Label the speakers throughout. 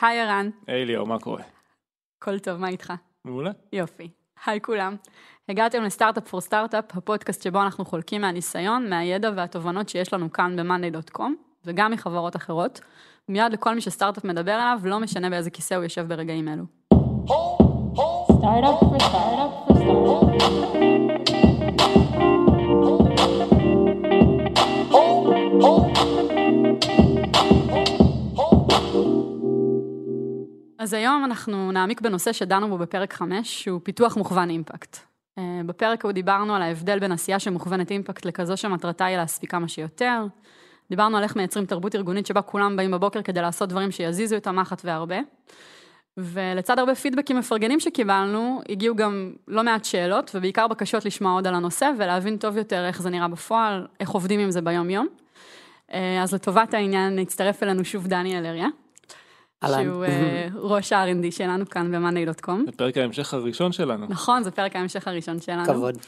Speaker 1: היי ערן,
Speaker 2: היי ליאור, מה קורה?
Speaker 1: הכל טוב, מה איתך?
Speaker 2: מעולה.
Speaker 1: יופי. היי כולם. הגעתם לסטארט-אפ פור סטארט-אפ, הפודקאסט שבו אנחנו חולקים מהניסיון, מהידע והתובנות שיש לנו כאן ב-monday.com, וגם מחברות אחרות. מיד לכל מי שסטארט-אפ מדבר עליו, לא משנה באיזה כיסא הוא יושב ברגעים אלו.
Speaker 3: Startup for startup for startup.
Speaker 1: אז היום אנחנו נעמיק בנושא שדנו בו בפרק 5, שהוא פיתוח מוכוון אימפקט. אה, בפרק ההוא דיברנו על ההבדל בין עשייה שמוכוונת אימפקט לכזו שמטרתה היא להספיק כמה שיותר. דיברנו על איך מייצרים תרבות ארגונית שבה כולם באים בבוקר כדי לעשות דברים שיזיזו את המחט והרבה. ולצד הרבה פידבקים מפרגנים שקיבלנו, הגיעו גם לא מעט שאלות, ובעיקר בקשות לשמוע עוד על הנושא, ולהבין טוב יותר איך זה נראה בפועל, איך עובדים עם זה ביום-יום. אה, אז לטובת העניין, הצטרף אלינו שוב דניאל אריה.
Speaker 4: אהלן.
Speaker 1: שהוא אה, ראש ה-R&D שלנו כאן ב-monday.com.
Speaker 2: זה פרק ההמשך הראשון שלנו.
Speaker 1: נכון, זה פרק ההמשך הראשון שלנו.
Speaker 4: כבוד,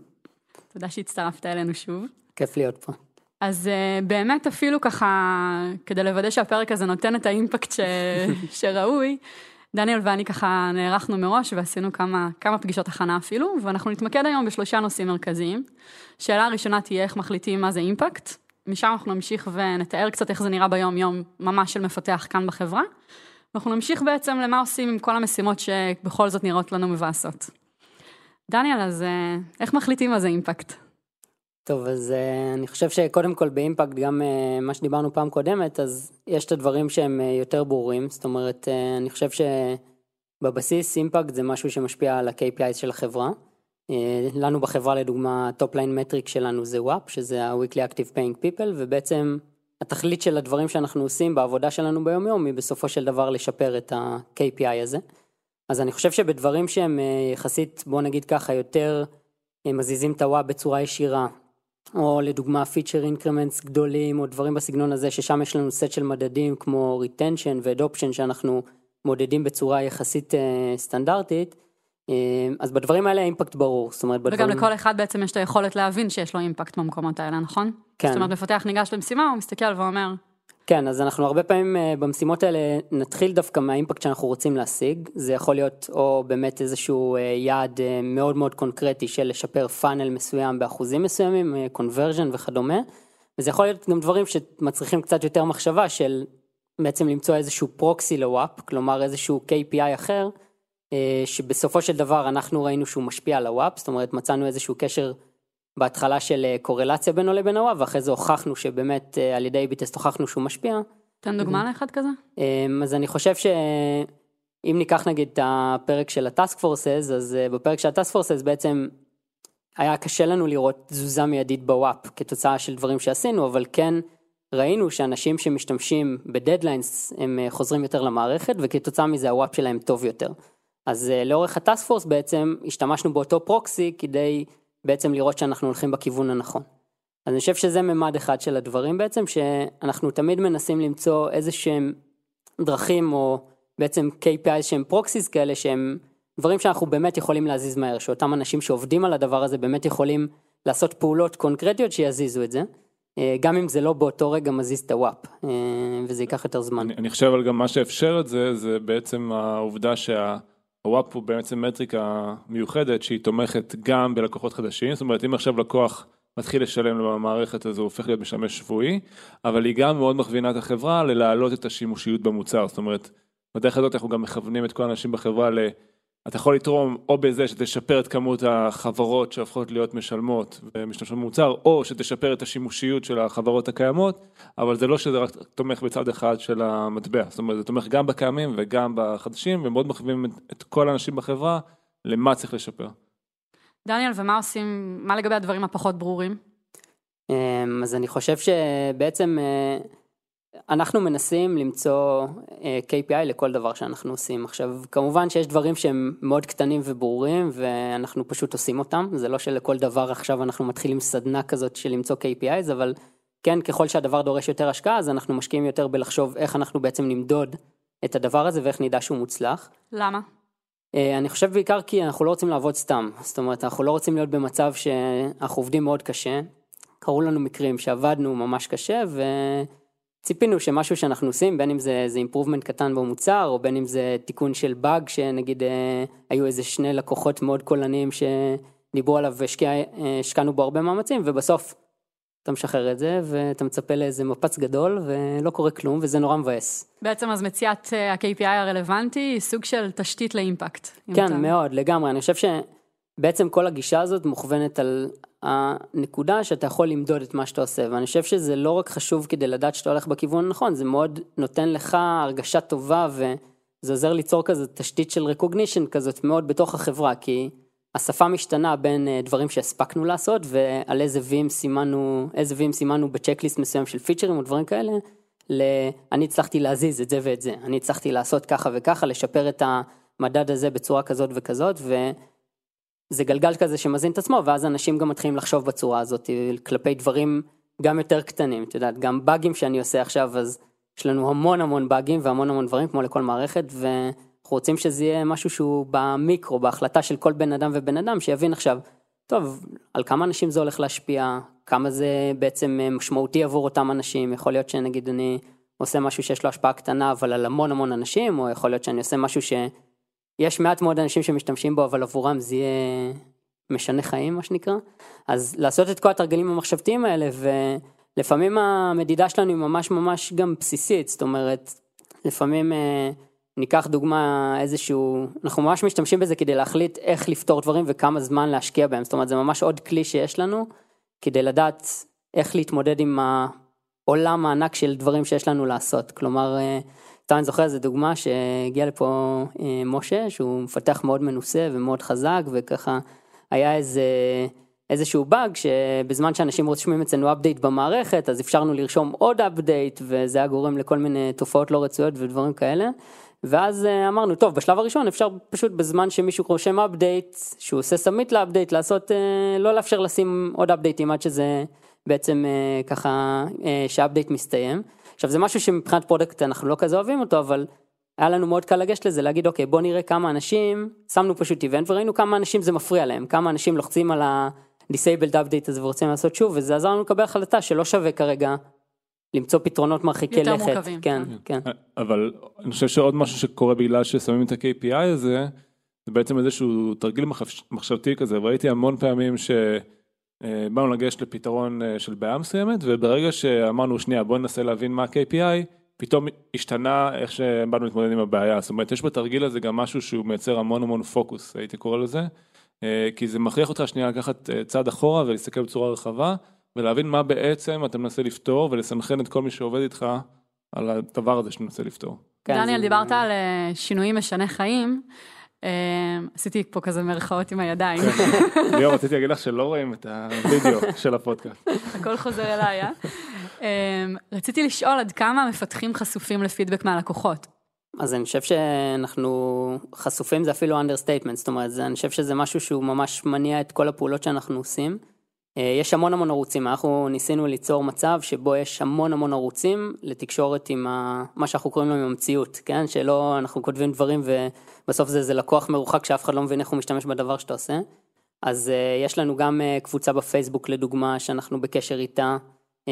Speaker 1: תודה שהצטרפת אלינו שוב.
Speaker 4: כיף להיות פה.
Speaker 1: אז uh, באמת אפילו ככה, כדי לוודא שהפרק הזה נותן את האימפקט ש... שראוי, דניאל ואני ככה נערכנו מראש ועשינו כמה, כמה פגישות הכנה אפילו, ואנחנו נתמקד היום בשלושה נושאים מרכזיים. שאלה הראשונה תהיה איך מחליטים מה זה אימפקט, משם אנחנו נמשיך ונתאר קצת איך זה נראה ביום-יום ממש של מפתח כאן בחברה. ואנחנו נמשיך בעצם למה עושים עם כל המשימות שבכל זאת נראות לנו מבאסות. דניאל, אז אה, איך מחליטים מה זה אימפקט?
Speaker 4: טוב, אז uh, אני חושב שקודם כל באימפקט, גם uh, מה שדיברנו פעם קודמת, אז יש את הדברים שהם יותר ברורים, זאת אומרת, אני חושב שבבסיס אימפקט זה משהו שמשפיע על ה-KPI של החברה. Uh, לנו בחברה לדוגמה, line metric שלנו זה WAP, שזה ה-Weekly Active Paying People, ובעצם התכלית של הדברים שאנחנו עושים בעבודה שלנו ביום יום היא בסופו של דבר לשפר את ה-KPI הזה. אז אני חושב שבדברים שהם uh, יחסית, בוא נגיד ככה, יותר uh, מזיזים את ה-WAP בצורה ישירה, או לדוגמה פיצ'ר אינקרמנטס גדולים או דברים בסגנון הזה ששם יש לנו סט של מדדים כמו retention ו-adoption שאנחנו מודדים בצורה יחסית אה, סטנדרטית אה, אז בדברים האלה האימפקט ברור זאת אומרת
Speaker 1: וגם
Speaker 4: בדברים
Speaker 1: לכל אחד בעצם יש את היכולת להבין שיש לו אימפקט במקומות האלה, נכון?
Speaker 4: כן.
Speaker 1: זאת אומרת, מפתח ניגש למשימה, הוא מסתכל ואומר,
Speaker 4: כן אז אנחנו הרבה פעמים אה, במשימות האלה נתחיל דווקא מהאימפקט שאנחנו רוצים להשיג זה יכול להיות או באמת איזשהו אה, יעד אה, מאוד מאוד קונקרטי של לשפר פאנל מסוים באחוזים מסוימים קונברז'ן וכדומה וזה יכול להיות גם דברים שמצריכים קצת יותר מחשבה של בעצם למצוא איזשהו proxy ל WAP כלומר איזשהו KPI אחר שבסופו של דבר אנחנו ראינו שהוא משפיע על ה WAP זאת אומרת מצאנו איזשהו קשר בהתחלה של אה, קורלציה בינו לבין ה WAP ואחרי זה הוכחנו שבאמת אה, על ידי A/B test הוכחנו שהוא משפיע
Speaker 1: תן דוגמה לאחד כזה.
Speaker 4: אמ, אז אני חושב שאם ניקח נגיד את הפרק של ה task forces, אז אה, בפרק של ה task forces בעצם היה קשה לנו לראות תזוזה מיידית ב WAP כתוצאה של דברים שעשינו, אבל כן ראינו שאנשים שמשתמשים ב deadlines הם אה, חוזרים יותר למערכת וכתוצאה מזה ה WAP שלהם טוב יותר. אז אה, לאורך ה task בעצם השתמשנו באותו proxy כדי בעצם לראות שאנחנו הולכים בכיוון הנכון. אז אני חושב שזה ממד אחד של הדברים בעצם, שאנחנו תמיד מנסים למצוא איזה שהם דרכים או בעצם KPI שהם proxies כאלה שהם דברים שאנחנו באמת יכולים להזיז מהר, שאותם אנשים שעובדים על הדבר הזה באמת יכולים לעשות פעולות קונקרטיות שיזיזו את זה, אה, גם אם זה לא באותו רגע מזיז את הוואפ, אה, וזה ייקח יותר זמן.
Speaker 2: אני, אני חושב אבל גם מה שאפשר את זה, זה בעצם העובדה שהוואפ הוא בעצם מטריקה מיוחדת שהיא תומכת גם בלקוחות חדשים, זאת אומרת אם עכשיו לקוח מתחיל לשלם במערכת הזו, הוא הופך להיות משמש שבועי, אבל היא גם מאוד מכווינה את החברה ללהעלות את השימושיות במוצר, זאת אומרת, בדרך הזאת אנחנו גם מכוונים את כל האנשים בחברה ל... אתה יכול לתרום או בזה שתשפר את כמות החברות שהופכות להיות משלמות ומשתמשות במוצר, או שתשפר את השימושיות של החברות הקיימות, אבל זה לא שזה רק תומך בצד אחד של המטבע, זאת אומרת זה תומך גם בקיימים וגם בחדשים, ומאוד מכווינים את, את כל האנשים בחברה למה צריך לשפר.
Speaker 1: דניאל, ומה עושים, מה לגבי הדברים הפחות ברורים?
Speaker 4: אמ, אז אני חושב שבעצם אה, אנחנו מנסים למצוא אה, KPI לכל דבר שאנחנו עושים. עכשיו, כמובן שיש דברים שהם מאוד קטנים וברורים ואנחנו פשוט עושים אותם, זה לא שלכל דבר עכשיו אנחנו מתחילים סדנה כזאת של למצוא KPIs, אבל כן, ככל שהדבר דורש יותר השקעה, אז אנחנו משקיעים יותר בלחשוב איך אנחנו בעצם נמדוד את הדבר הזה ואיך נדע שהוא מוצלח.
Speaker 1: למה?
Speaker 4: אה, אני חושב בעיקר כי אנחנו לא רוצים לעבוד סתם, זאת אומרת אנחנו לא רוצים להיות במצב שאנחנו עובדים מאוד קשה, קרו לנו מקרים שעבדנו ממש קשה ציפינו שמשהו שאנחנו עושים, בין אם זה איזה improvement קטן במוצר, או בין אם זה תיקון של באג, שנגיד אה, היו איזה שני לקוחות מאוד קולניים שדיברו עליו והשקענו בו הרבה מאמצים, ובסוף אתה משחרר את זה, ואתה מצפה לאיזה מפץ גדול, ולא קורה כלום, וזה נורא מבאס.
Speaker 1: בעצם אז מציאת אה, ה-KPI הרלוונטי היא סוג של תשתית לאימפקט.
Speaker 4: כן,
Speaker 1: אתה-
Speaker 4: מאוד, לגמרי. אני חושב שבעצם כל הגישה הזאת מוכוונת על הנקודה שאתה יכול למדוד את מה שאתה עושה, ואני חושב שזה לא רק חשוב כדי לדעת שאתה הולך בכיוון הנכון, זה מאוד נותן לך הרגשה טובה, וזה עוזר ליצור כזה תשתית של recognition כזאת מאוד בתוך החברה, כי השפה משתנה בין אה, דברים שהספקנו לעשות, ועל איזה וים סימנו, איזה וים סימנו בצ'קליסט מסוים של פיצ'רים או דברים כאלה, ל... אני הצלחתי להזיז את זה ואת זה, אני הצלחתי לעשות ככה וככה, לשפר את המדד הזה בצורה כזאת וכזאת, וזה גלגל כזה שמזין את עצמו, ואז אנשים גם מתחילים לחשוב בצורה הזאת כלפי דברים גם יותר קטנים, את יודעת, גם באגים שאני עושה עכשיו, אז יש לנו המון המון באגים והמון המון דברים, כמו לכל מערכת, ואנחנו רוצים שזה יהיה משהו שהוא במיקרו, בהחלטה של כל בן אדם ובן אדם, שיבין עכשיו, טוב, על כמה אנשים זה הולך להשפיע, כמה זה בעצם אה, משמעותי עבור אותם אנשים, יכול להיות שנגיד אני עושה משהו שיש לו השפעה קטנה, אבל על המון המון אנשים, או יכול להיות שאני עושה משהו שיש מעט מאוד אנשים שמשתמשים בו, אבל עבורם זה יהיה משנה חיים, מה שנקרא. אז לעשות את כל התרגלים המחשבתיים האלה, ולפעמים המדידה שלנו היא ממש ממש גם בסיסית, זאת אומרת, לפעמים אה, ניקח דוגמה איזשהו, אנחנו ממש משתמשים בזה כדי להחליט איך לפתור דברים וכמה זמן להשקיע בהם, זאת אומרת זה ממש עוד כלי שיש לנו כדי לדעת איך להתמודד עם העולם הענק של דברים שיש לנו לעשות, כלומר, אה, אתה אני זוכר איזה דוגמה שהגיע לפה אה, משה שהוא מפתח מאוד מנוסה ומאוד חזק וככה היה איזה איזשהו באג שבזמן שאנשים רושמים אצלנו update במערכת אז אפשרנו לרשום עוד update וזה היה גורם לכל מיני תופעות לא רצויות ודברים כאלה. ואז אה, אמרנו טוב בשלב הראשון אפשר פשוט בזמן שמישהו רושם update שהוא עושה submit ל update לעשות אה, לא לאפשר לשים עוד update ים עד שזה בעצם ככה שה update מסתיים. עכשיו זה משהו שמבחינת product אנחנו לא כזה אוהבים אותו אבל היה לנו מאוד קל לגשת לזה להגיד אוקיי בוא נראה כמה אנשים שמנו פשוט event וראינו כמה אנשים זה מפריע להם כמה אנשים לוחצים על ה-disabled update הזה ורוצים לעשות שוב וזה עזר לנו לקבל החלטה שלא שווה כרגע למצוא פתרונות מרחיקי
Speaker 1: יותר
Speaker 4: לכת.
Speaker 1: מורכבים,
Speaker 4: כן,
Speaker 1: כן.
Speaker 4: כן.
Speaker 2: אבל אני חושב שעוד משהו שקורה בגלל ששמים את ה-KPI הזה, זה בעצם איזשהו תרגיל מחש- מחשבתי כזה, וראיתי המון פעמים שבאנו לגשת לפתרון אה, של בעיה מסוימת, וברגע שאמרנו שנייה בוא ננסה להבין מה ה-KPI, פתאום השתנה איך שבאנו להתמודד עם הבעיה, זאת אומרת יש בתרגיל הזה גם משהו שהוא מייצר המון המון פוקוס, הייתי קורא לזה, אה, כי זה מכריח אותך שנייה לקחת אה, צעד אחורה ולהסתכל בצורה רחבה, ולהבין מה בעצם אתה מנסה לפתור, ולסנכרן את כל מי שעובד איתך על הדבר הזה שאתה מנסה לפתור.
Speaker 1: דניאל, דיברת על אה, שינויים משני חיים. אה, עשיתי פה כזה מרכאות עם הידיים,
Speaker 2: ליאור, רציתי להגיד לך שלא רואים את הוידאו של הפודקאסט.
Speaker 1: הכל חוזר אליי, אה? אה? רציתי לשאול עד כמה המפתחים חשופים לפידבק מהלקוחות.
Speaker 4: אז אני חושב שאנחנו חשופים זה אפילו understatement, זאת אומרת, זה, אני חושב שזה משהו שהוא ממש מניע את כל הפעולות שאנחנו עושים. אה, יש המון המון ערוצים, אנחנו ניסינו ליצור מצב שבו יש המון המון ערוצים לתקשורת עם ה, מה שאנחנו קוראים לו עם המציאות, כן? שלא אנחנו כותבים דברים ובסוף זה איזה לקוח מרוחק שאף אחד לא מבין איך הוא משתמש בדבר שאתה עושה. אז אה, יש לנו גם אה, קבוצה בפייסבוק לדוגמה שאנחנו בקשר איתה,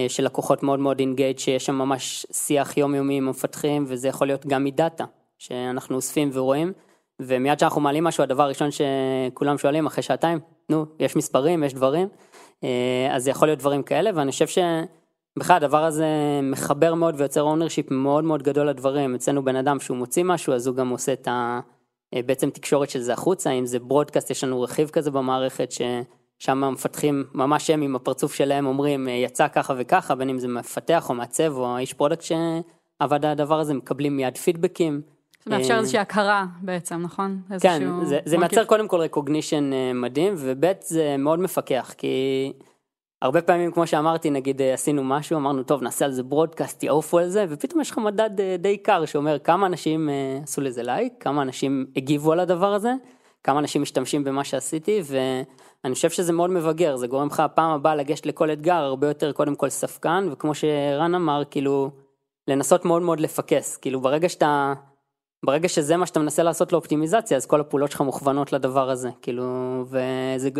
Speaker 4: של לקוחות מאוד מאוד engaged, שיש שם ממש שיח יומיומי עם המפתחים, וזה יכול להיות גם מ data, שאנחנו אוספים ורואים, ומיד שאנחנו מעלים משהו, הדבר הראשון שכולם שואלים אחרי שעתיים, נו, יש מספרים, יש דברים, אז זה יכול להיות דברים כאלה, ואני חושב שבכלל הדבר הזה מחבר מאוד ויוצר ownership מאוד מאוד גדול לדברים, אצלנו בן אדם שהוא מוציא משהו, אז הוא גם עושה את ה... אה, בעצם תקשורת של זה החוצה, אם זה broadcast, יש לנו רכיב כזה במערכת ששם המפתחים ממש הם עם הפרצוף שלהם אומרים אה, יצא ככה וככה, בין אם זה מפתח או מעצב או האיש product שעבד על הדבר הזה, מקבלים מיד פידבקים.
Speaker 1: זה מאפשר
Speaker 4: אה,
Speaker 1: איזושהי הכרה בעצם, נכון?
Speaker 4: כן, זה, זה. מייצר קודם כל recognition אה, מדהים, וב' זה מאוד מפכח, כי הרבה פעמים, כמו שאמרתי, נגיד אה, עשינו משהו, אמרנו, טוב, נעשה על זה broadcast, יעופו על זה, ופתאום יש לך מדד די קר שאומר כמה אנשים עשו לזה לייק, כמה אנשים הגיבו על הדבר הזה, כמה אנשים משתמשים במה שעשיתי, ואני חושב שזה מאוד מבגר, זה גורם לך פעם הבאה לגשת לכל אתגר הרבה יותר קודם כל ספקן, וכמו שרן אמר, כאילו, לנסות מאוד מאוד לפקס, כאילו ברגע שאתה... ברגע שזה מה שאתה מנסה לעשות לאופטימיזציה, אז כל הפעולות שלך מוכוונות לדבר הזה, כאילו, וזה,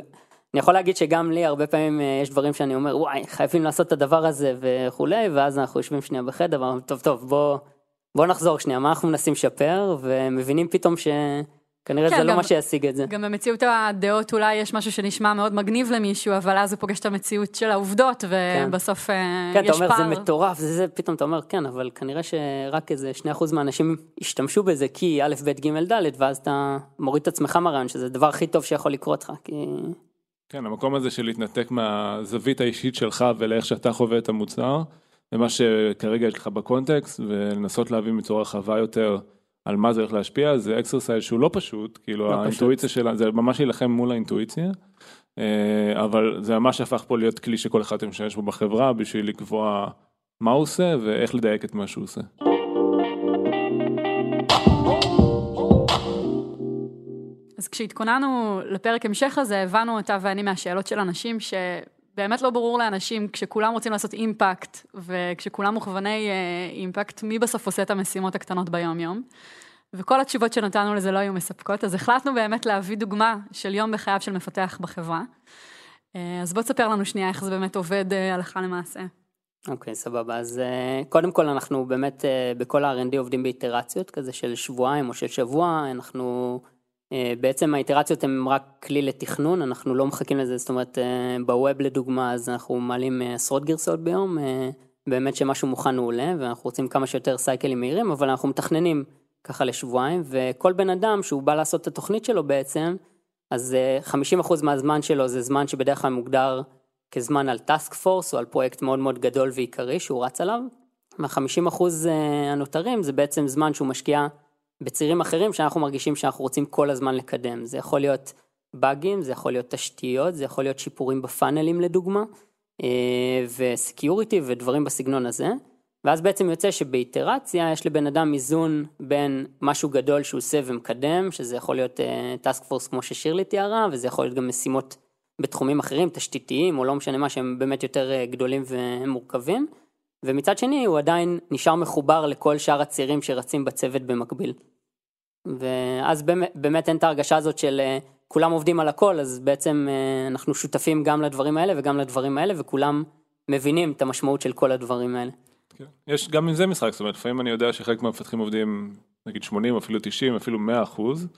Speaker 4: אני יכול להגיד שגם לי הרבה פעמים אה, יש דברים שאני אומר, וואי, חייבים לעשות את הדבר הזה וכולי, ואז אנחנו יושבים שנייה בחדר ואומרים, טוב, טוב, בוא, בוא נחזור שנייה, מה אנחנו מנסים לשפר, ומבינים פתאום שכנראה
Speaker 1: כן,
Speaker 4: זה לא
Speaker 1: גם-
Speaker 4: מה שישיג את זה.
Speaker 1: גם במציאות הדעות אולי יש משהו שנשמע מאוד מגניב למישהו, אבל אז הוא פוגש את המציאות של העובדות, ובסוף אה,
Speaker 4: כן, אתה
Speaker 1: יש
Speaker 4: אומר,
Speaker 1: פער.
Speaker 4: זה מטורף, זה זה, פתאום אתה אומר, כן, אבל כנראה שרק איזה 2% מהאנשים ישתמשו בזה כי א', ב', ג', ד', ואז אתה מוריד את עצמך מהרעיון, שזה הדבר הכי טוב שיכול לקרות לך, כי...
Speaker 2: כן, המקום הזה של להתנתק מהזווית האישית שלך ולאיך שאתה חווה את המוצר, ומה שכרגע יש לך ב context, ולנסות להבין בצורה רחבה יותר על מה זה הולך להשפיע, זה exercise שהוא לא פשוט, כאילו
Speaker 4: לא
Speaker 2: האינטואיציה שלה, זה ממש להילחם מול האינטואיציה, אה, אבל זה ממש הפך פה להיות כלי שכל אחד משתמש בו בחברה בשביל לקבוע מה הוא עושה ואיך לדייק את מה שהוא עושה.
Speaker 1: אז כשהתכוננו לפרק המשך הזה, הבנו אתה ואני מהשאלות של אנשים שבאמת לא ברור לאנשים, כשכולם רוצים לעשות אימפקט, וכשכולם מוכווני אה, אימפקט, מי בסוף עושה את המשימות הקטנות ביום-יום. וכל התשובות שנתנו לזה לא היו מספקות, אז החלטנו באמת להביא דוגמה של יום בחייו של מפתח בחברה. אה, אז בוא תספר לנו שנייה איך זה באמת עובד אה, הלכה למעשה.
Speaker 4: אוקיי, סבבה. אז קודם כל אנחנו באמת בכל ה-R&D עובדים באיטרציות כזה של שבועיים או של שבוע, אנחנו... אה, בעצם האיטרציות הן רק כלי לתכנון, אנחנו לא מחכים לזה, זאת אומרת אה, בווב לדוגמה אז אנחנו מעלים אה, עשרות גרסאות ביום, באמת שמשהו מוכן הוא עולה ואנחנו רוצים כמה שיותר סייקלים מהירים, אבל אנחנו מתכננים ככה לשבועיים, וכל בן אדם שהוא בא לעשות את התוכנית שלו בעצם, אז אה, 50% מהזמן שלו זה זמן שבדרך כלל מוגדר כזמן על טאסק פורס או על פרויקט מאוד מאוד גדול ועיקרי שהוא רץ עליו. מה-50% הנותרים זה בעצם זמן שהוא משקיע בצירים אחרים שאנחנו מרגישים שאנחנו רוצים כל הזמן לקדם. זה יכול להיות באגים, זה יכול להיות תשתיות, זה יכול להיות שיפורים בפאנלים לדוגמה, וסקיוריטי ודברים בסגנון הזה. ואז בעצם יוצא שבאיטרציה יש לבן אדם איזון בין משהו גדול שהוא עושה ומקדם, שזה יכול להיות טאסק uh, פורס כמו ששירלי תיארה, וזה יכול להיות גם משימות בתחומים אחרים, תשתיתיים, או לא משנה מה, שהם באמת יותר uh, גדולים ומורכבים. ומצד שני הוא עדיין נשאר מחובר לכל שאר הצירים שרצים בצוות במקביל. ואז באמת, באמת אין את ההרגשה הזאת של uh, כולם עובדים על הכל, אז בעצם uh, אנחנו שותפים גם לדברים האלה וגם לדברים האלה, וכולם מבינים את המשמעות של כל הדברים האלה.
Speaker 2: כן. יש גם עם זה משחק, זאת אומרת, לפעמים אני יודע שחלק מהמפתחים עובדים נגיד 80, אפילו 90, אפילו 100 אחוז,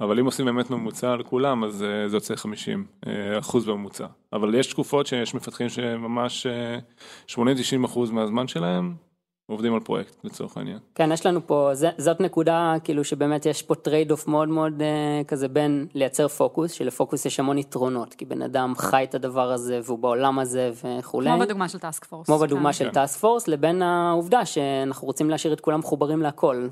Speaker 2: אבל אם עושים באמת ממוצע על כולם, אז אה, זה יוצא 50 אה, אחוז בממוצע. אבל יש תקופות שיש מפתחים שממש אה, 80-90 אחוז מהזמן שלהם עובדים על פרויקט, לצורך העניין.
Speaker 4: כן, יש לנו פה, זה, זאת נקודה כאילו שבאמת יש פה trade off מאוד מאוד כזה בין לייצר פוקוס, שלפוקוס יש המון יתרונות, כי בן אדם חי את הדבר הזה והוא בעולם הזה וכולי.
Speaker 1: כמו בדוגמה של task force.
Speaker 4: כמו בדוגמה של
Speaker 2: כן.
Speaker 4: task force, לבין העובדה שאנחנו רוצים להשאיר את כולם מחוברים להכל,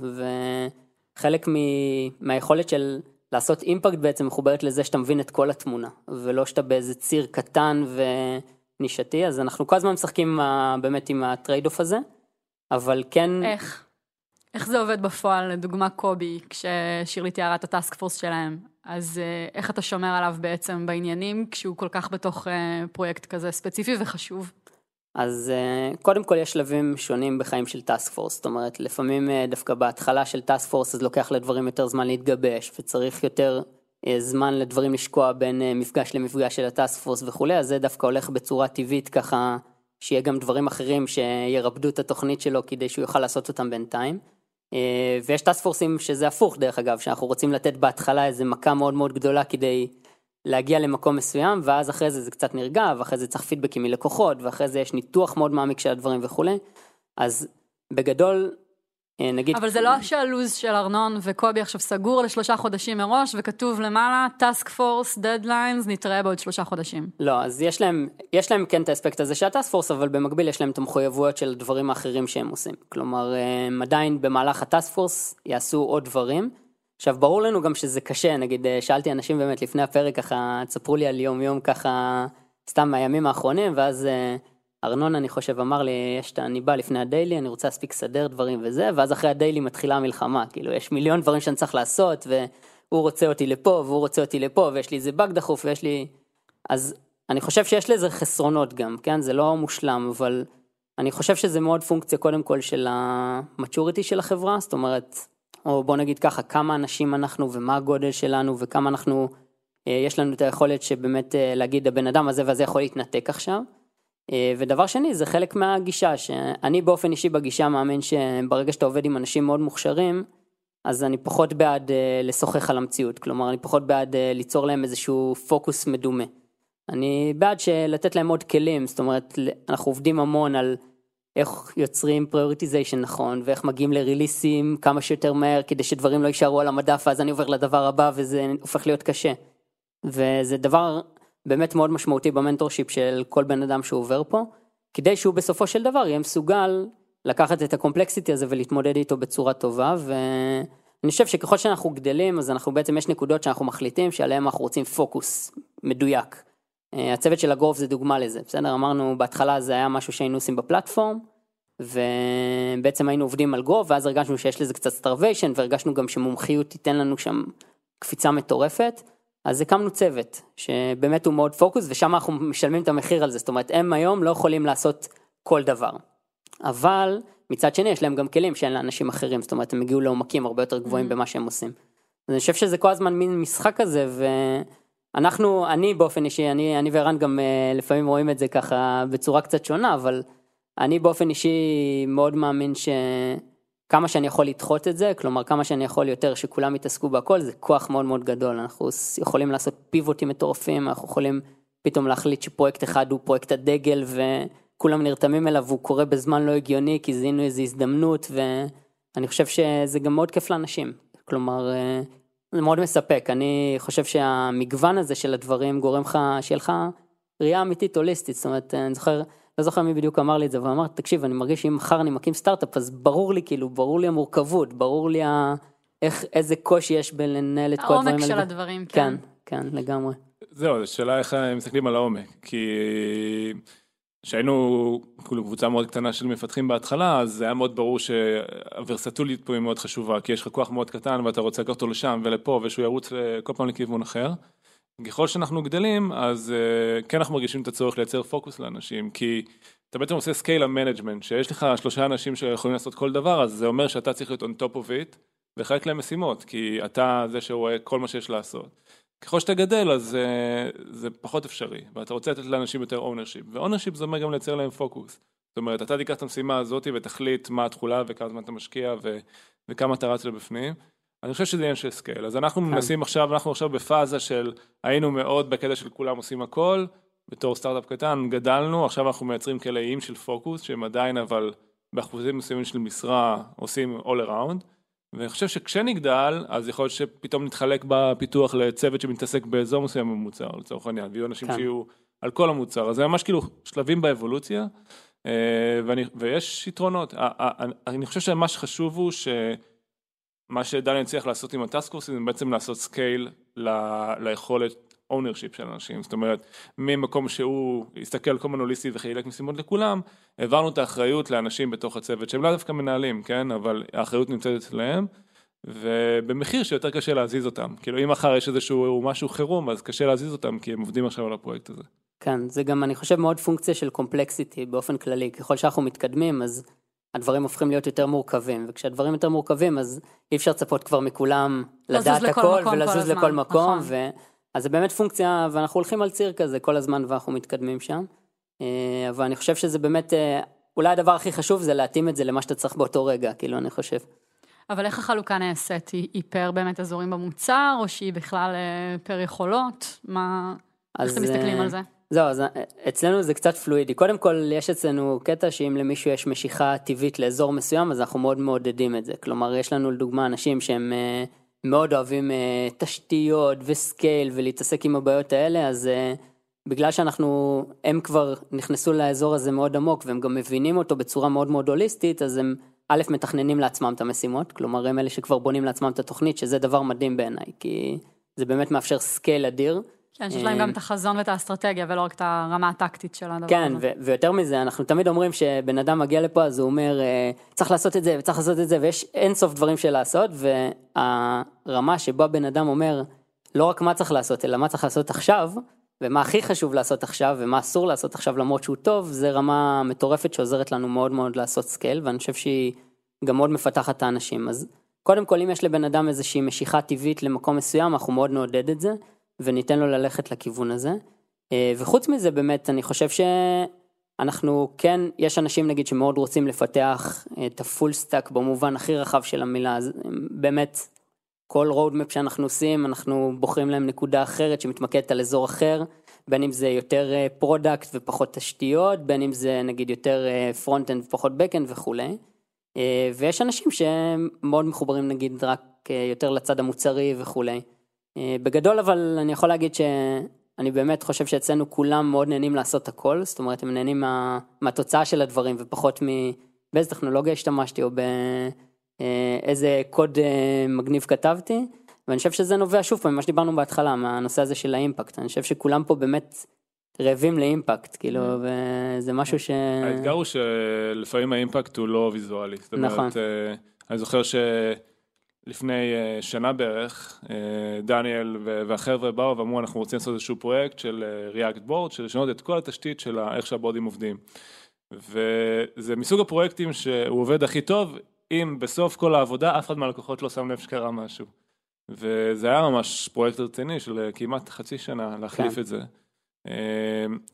Speaker 4: וחלק מ- מהיכולת של לעשות impact בעצם מחוברת לזה שאתה מבין את כל התמונה, ולא שאתה באיזה ציר קטן ונישתי, אז אנחנו כל הזמן משחקים עם באמת עם ה trade off הזה, אבל כן,
Speaker 1: איך? איך זה עובד בפועל, לדוגמה קובי, כששירלי תיארה את ה task force שלהם, אז אה, איך אתה שומר עליו בעצם בעניינים, כשהוא כל כך בתוך אה, פרויקט כזה ספציפי וחשוב?
Speaker 4: אז אה, קודם כל יש שלבים שונים בחיים של task force, זאת אומרת לפעמים אה, דווקא בהתחלה של task force אז לוקח לדברים יותר זמן להתגבש וצריך יותר אה, זמן לדברים לשקוע בין מפגש למפגש של ה task force וכולי, אז זה דווקא הולך בצורה טבעית ככה שיהיה גם דברים אחרים שירפדו את התוכנית שלו כדי שהוא יוכל לעשות אותם בינתיים. ויש task force ים שזה הפוך דרך אגב, שאנחנו רוצים לתת בהתחלה איזה מכה מאוד מאוד גדולה כדי להגיע למקום מסוים, ואז אחרי זה זה קצת נרגע, ואחרי זה צריך פידבקים מלקוחות, ואחרי זה יש ניתוח מאוד מעמיק של הדברים וכולי. אז בגדול, אה, נגיד...
Speaker 1: אבל זה לא שהלו"ז של ארנון וקובי עכשיו סגור לשלושה חודשים מראש, וכתוב למעלה, task force, deadlines, נתראה בעוד שלושה חודשים.
Speaker 4: לא, אז יש להם, יש להם כן את האספקט הזה של ה task force, אבל במקביל יש להם את המחויבויות של הדברים האחרים שהם עושים. כלומר, הם עדיין במהלך ה task force יעשו עוד דברים. עכשיו, ברור לנו גם שזה קשה, נגיד, אה, שאלתי אנשים באמת לפני הפרק, ככה, תספרו לי על יום-יום ככה, סתם מהימים האחרונים, ואז אה, ארנון, אני חושב, אמר לי, יש את, אני בא לפני הדיילי, אני רוצה להספיק לסדר דברים וזה, ואז אחרי הדיילי מתחילה המלחמה, כאילו, יש מיליון דברים שאני צריך לעשות, והוא רוצה אותי לפה, והוא רוצה אותי לפה, ויש לי איזה באג דחוף, ויש לי... אז אני חושב שיש לזה חסרונות גם, כן? זה לא מושלם, אבל אני חושב שזה מאוד פונקציה קודם כל של המצ'וריטי של החברה, זאת אומרת, או בוא נגיד ככה, כמה אנשים אנחנו ומה הגודל שלנו וכמה אנחנו אה, יש לנו את היכולת שבאמת אה, להגיד הבן אדם הזה והזה יכול להתנתק עכשיו. אה, ודבר שני זה חלק מהגישה שאני באופן אישי בגישה מאמין שברגע שאתה עובד עם אנשים מאוד מוכשרים אז אני פחות בעד לשוחח על המציאות כלומר אני פחות בעד ליצור להם איזשהו פוקוס מדומה. אני בעד לתת להם עוד כלים זאת אומרת אנחנו עובדים המון על איך יוצרים prioritization נכון ואיך מגיעים לריליסים כמה שיותר מהר כדי שדברים לא יישארו על המדף ואז אני עובר לדבר הבא וזה הופך להיות קשה. וזה דבר באמת מאוד משמעותי ב mentorship של כל בן אדם שהוא עובר פה, כדי שהוא בסופו של דבר יהיה מסוגל לקחת את ה complexity הזה ולהתמודד איתו בצורה טובה, ואני חושב שככל שאנחנו גדלים, אז אנחנו בעצם, יש נקודות שאנחנו מחליטים שעליהן אנחנו רוצים פוקוס מדויק. אה, הצוות של הגרף זה דוגמה לזה, בסדר? אמרנו בהתחלה זה היה משהו שהיינו עושים ב platform, ובעצם היינו עובדים על גרף, ואז הרגשנו שיש לזה קצת starvation, והרגשנו גם שמומחיות תיתן לנו שם קפיצה מטורפת. אז הקמנו צוות שבאמת הוא מאוד focused ושם אנחנו משלמים את המחיר על זה, זאת אומרת הם היום לא יכולים לעשות כל דבר. אבל מצד שני יש להם גם כלים שאין לאנשים אחרים, זאת אומרת הם הגיעו לעומקים הרבה יותר גבוהים mm-hmm. במה שהם עושים. אז אני חושב שזה כל הזמן מין משחק כזה ואנחנו, אני באופן אישי, אני, אני וערן גם uh, לפעמים רואים את זה ככה בצורה קצת שונה, אבל אני באופן אישי מאוד מאמין ש... כמה שאני יכול לדחות את זה, כלומר כמה שאני יכול יותר שכולם יתעסקו בהכל, זה כוח מאוד מאוד גדול, אנחנו יכולים לעשות פיבוטים מטורפים, אנחנו יכולים פתאום להחליט שפרויקט אחד הוא פרויקט הדגל וכולם נרתמים אליו והוא קורה בזמן לא הגיוני כי זיהינו איזו הזדמנות ואני חושב שזה גם מאוד כיף לאנשים, כלומר אה, זה מאוד מספק, אני חושב שהמגוון הזה של הדברים גורם לך, שיהיה לך ראייה אמיתית הוליסטית, זאת אומרת אני זוכר לא זוכר מי בדיוק אמר לי את זה, אבל אמר, תקשיב, אני מרגיש שאם מחר אני מקים סטארט-אפ, אז ברור לי, כאילו, ברור לי המורכבות, ברור לי ה... איך, איזה קושי יש בלנהל את כל הדברים
Speaker 1: האלה. העומק של הדברים, כן.
Speaker 4: כן, כן, לגמרי.
Speaker 2: זהו, זו שאלה איך מסתכלים על העומק, כי כשהיינו כאילו קבוצה מאוד קטנה של מפתחים בהתחלה, אז זה היה מאוד ברור שהוורסטולית פה היא מאוד חשובה, כי יש לך כוח מאוד קטן ואתה רוצה לקחת אותו לשם ולפה ושהוא ירוץ כל פעם לכיוון אחר. ככל שאנחנו גדלים אז uh, כן אנחנו מרגישים את הצורך לייצר פוקוס לאנשים כי אתה בעצם עושה scale ה management שיש לך שלושה אנשים שיכולים לעשות כל דבר אז זה אומר שאתה צריך להיות on top of it ולחלק להם משימות כי אתה זה שרואה כל מה שיש לעשות. ככל שאתה גדל אז uh, זה פחות אפשרי ואתה רוצה לתת לאנשים יותר ownership ו-ownership זה אומר גם לייצר להם פוקוס. זאת אומרת אתה תיקח את המשימה הזאת ותחליט מה התכולה וכמה זמן אתה משקיע ו- וכמה אתה רץ לבפנים. אני חושב שזה עניין של scale, אז אנחנו כן. מנסים עכשיו, אנחנו עכשיו בפאזה של היינו מאוד בקטע של כולם עושים הכל, בתור סטארט-אפ קטן גדלנו, עכשיו אנחנו מייצרים כאלה איים של פוקוס, שהם עדיין אבל באחוזים מסוימים של משרה עושים all around, ואני חושב שכשנגדל, אז יכול להיות שפתאום נתחלק בפיתוח לצוות שמתעסק באזור מסוים במוצר, לצורך העניין, ויהיו אנשים כן. שיהיו על כל המוצר, אז זה ממש כאילו שלבים באבולוציה, אה, ואני, ויש יתרונות, אני חושב שמה שחשוב הוא ש... מה שדניאל הצליח לעשות עם ה task force ים זה בעצם לעשות scale ל, ליכולת ownership של אנשים, זאת אומרת ממקום שהוא הסתכל כאילו הוליסטי וחילק משימות לכולם, העברנו את האחריות לאנשים בתוך הצוות שהם לא דווקא מנהלים, כן, אבל האחריות נמצאת אצלם ובמחיר שיותר קשה להזיז אותם, כאילו אם מחר יש איזשהו משהו חירום אז קשה להזיז אותם כי הם עובדים עכשיו על הפרויקט הזה.
Speaker 4: כן, זה גם אני חושב מאוד פונקציה של קומפלקסיטי באופן כללי, ככל שאנחנו מתקדמים אז הדברים הופכים להיות יותר מורכבים, וכשהדברים יותר מורכבים אז אי אפשר לצפות כבר מכולם לדעת הכל ולזוז לכל מקום, נכון. אז זה באמת פונקציה, ואנחנו הולכים על ציר כזה כל הזמן ואנחנו מתקדמים שם, אה, אבל אני חושב שזה באמת, אה, אולי הדבר הכי חשוב זה להתאים את זה למה שאתה צריך באותו רגע, כאילו אני חושב.
Speaker 1: אבל איך החלוקה נעשית? היא, היא פר באמת אזורים במוצר, או שהיא בכלל אה, פר יכולות? מה... איך אתם מסתכלים על זה?
Speaker 4: זהו, אז אצלנו זה קצת פלואידי. קודם כל, יש אצלנו קטע שאם למישהו יש משיכה טבעית לאזור מסוים, אז אנחנו מאוד מעודדים את זה. כלומר, יש לנו לדוגמה אנשים שהם מאוד אוהבים אה, תשתיות וסקייל ולהתעסק עם הבעיות האלה, אז בגלל שאנחנו, הם כבר נכנסו לאזור הזה מאוד עמוק והם גם מבינים אותו בצורה מאוד מאוד הוליסטית, אז הם א', מתכננים לעצמם את המשימות, כלומר הם אלה שכבר בונים לעצמם את התוכנית, שזה דבר מדהים בעיניי, כי זה באמת מאפשר scale אדיר.
Speaker 1: כן, שיש להם גם את החזון ואת האסטרטגיה ולא רק את הרמה הטקטית של הדבר
Speaker 4: כן, הזה. כן, ויותר מזה, אנחנו תמיד אומרים שבן אדם מגיע לפה אז הוא אומר, אה, צריך לעשות את זה וצריך לעשות את זה ויש אין סוף דברים של לעשות, והרמה שבה בן אדם אומר, לא רק מה צריך לעשות, אלא מה צריך לעשות עכשיו, ומה הכי חשוב לעשות עכשיו ומה אסור לעשות עכשיו למרות שהוא טוב, זה רמה מטורפת שעוזרת לנו מאוד מאוד לעשות scale, ואני חושב שהיא גם מאוד מפתחת את האנשים. אז קודם כל, אם יש לבן אדם איזושהי משיכה טבעית למקום מסוים, אנחנו מאוד נעודד את זה. וניתן לו ללכת לכיוון הזה. אה, וחוץ מזה באמת אני חושב שאנחנו כן, יש אנשים נגיד שמאוד רוצים לפתח את ה full stack במובן הכי רחב של המילה, אז באמת כל roadmap שאנחנו עושים אנחנו בוחרים להם נקודה אחרת שמתמקדת על אזור אחר, בין אם זה יותר product ופחות תשתיות, בין אם זה נגיד יותר front-end ופחות back-end וכולי. אה, ויש אנשים שמאוד מחוברים נגיד רק אה, יותר לצד המוצרי וכולי. אה, בגדול אבל אני יכול להגיד שאני באמת חושב שאצלנו כולם מאוד נהנים לעשות הכל, זאת אומרת הם נהנים מה, מהתוצאה של הדברים ופחות מבאיזה טכנולוגיה השתמשתי או באיזה קוד מגניב כתבתי. ואני חושב שזה נובע שוב פעם ממה שדיברנו בהתחלה מהנושא הזה של ה impact אני חושב שכולם פה באמת רעבים לאימפקט, כאילו,
Speaker 2: Mm-hmm.
Speaker 4: וזה משהו ש...
Speaker 2: האתגר הוא שלפעמים האימפקט הוא לא ויזואלי. זאת אומרת,
Speaker 4: נכון.
Speaker 2: אה, אני זוכר שלפני אה, שנה בערך, אה, דניאל והחבר'ה באו ואמרו אנחנו רוצים לעשות איזשהו פרויקט של אה, React Board, של לשנות את כל התשתית של איך שהבורדים עובדים. וזה מסוג הפרויקטים שהוא עובד הכי טוב, אם בסוף כל העבודה אף אחד מהלקוחות לא שם לב שקרה משהו. וזה היה ממש פרויקט רציני של כמעט חצי שנה להחליף
Speaker 4: כן.
Speaker 2: את זה.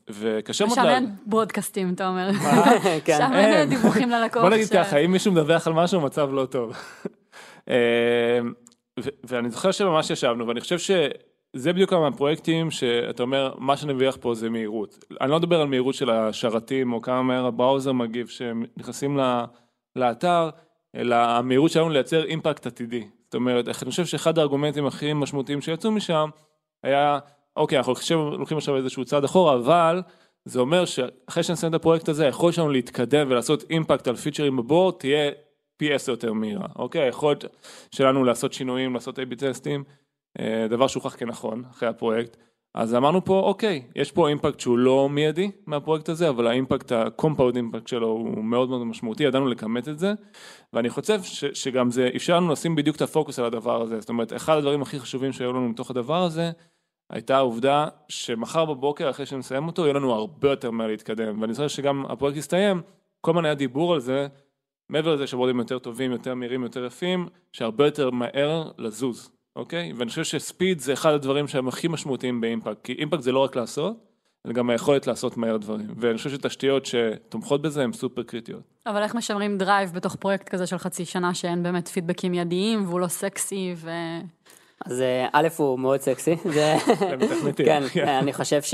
Speaker 2: וקשה מאוד...
Speaker 1: שם
Speaker 2: לה-
Speaker 1: אין ברודקאסטים, אתה אומר.
Speaker 4: כן.
Speaker 1: שם
Speaker 2: אין.
Speaker 1: דיווחים ללקוח.
Speaker 2: בוא נגיד ככה, אם מישהו מדווח על משהו, המצב לא טוב. אה, ואני זוכר שממש ישבנו, ואני חושב שזה בדיוק כמה מהפרויקטים שאתה אומר, מה שנביח פה זה מהירות. אני לא מדבר על מהירות של השרתים, או כמה מהר הבראוזר מגיב שהם נכנסים לאתר, אלא המהירות שלנו לייצר אימפקט עתידי. זאת אומרת, אני חושב שאחד הארגומנטים הכי משמעותיים שיצאו משם, היה, אוקיי, אנחנו עכשיו הולכים עכשיו איזשהו צעד אחורה, אבל זה אומר שאחרי שנסיים את הפרויקט הזה, היכולת שלנו להתקדם ולעשות אימפקט על פיצ'רים בבורד תהיה פי עשר יותר מהירה, אוקיי? היכולת שלנו לעשות שינויים, לעשות A-B טסטים, אה, דבר שהוכח כנכון אחרי הפרויקט. אז אמרנו פה, אוקיי, יש פה אימפקט שהוא לא מיידי מהפרויקט הזה, אבל האימפקט, ה-compound אימפקט שלו הוא מאוד מאוד משמעותי, ידענו לכמת את זה, ואני חושב ש, שגם זה אפשר לנו לשים בדיוק את הפוקוס על הדבר הזה, זאת אומרת, אחד הדברים הכי חשובים שהיו לנו מתוך הדבר הזה, הייתה העובדה שמחר בבוקר אחרי שנסיים אותו יהיה לנו הרבה יותר מהר להתקדם ואני זוכר שגם הפרויקט יסתיים כל הזמן היה דיבור על זה מעבר לזה שבורדים יותר טובים יותר מהירים יותר יפים שהרבה יותר מהר לזוז אוקיי? ואני חושב ש speed זה אחד הדברים שהם הכי משמעותיים ב impact כי impact זה לא רק לעשות אלא גם היכולת לעשות מהר דברים. ואני חושב שתשתיות שתומכות בזה הן סופר קריטיות.
Speaker 1: אבל איך משמרים drive בתוך פרויקט כזה של חצי שנה שאין באמת פידבקים מיידיים והוא לא סקסי ו...
Speaker 4: אז אה, א' הוא מאוד סקסי, זה... כן, אני חושב ש...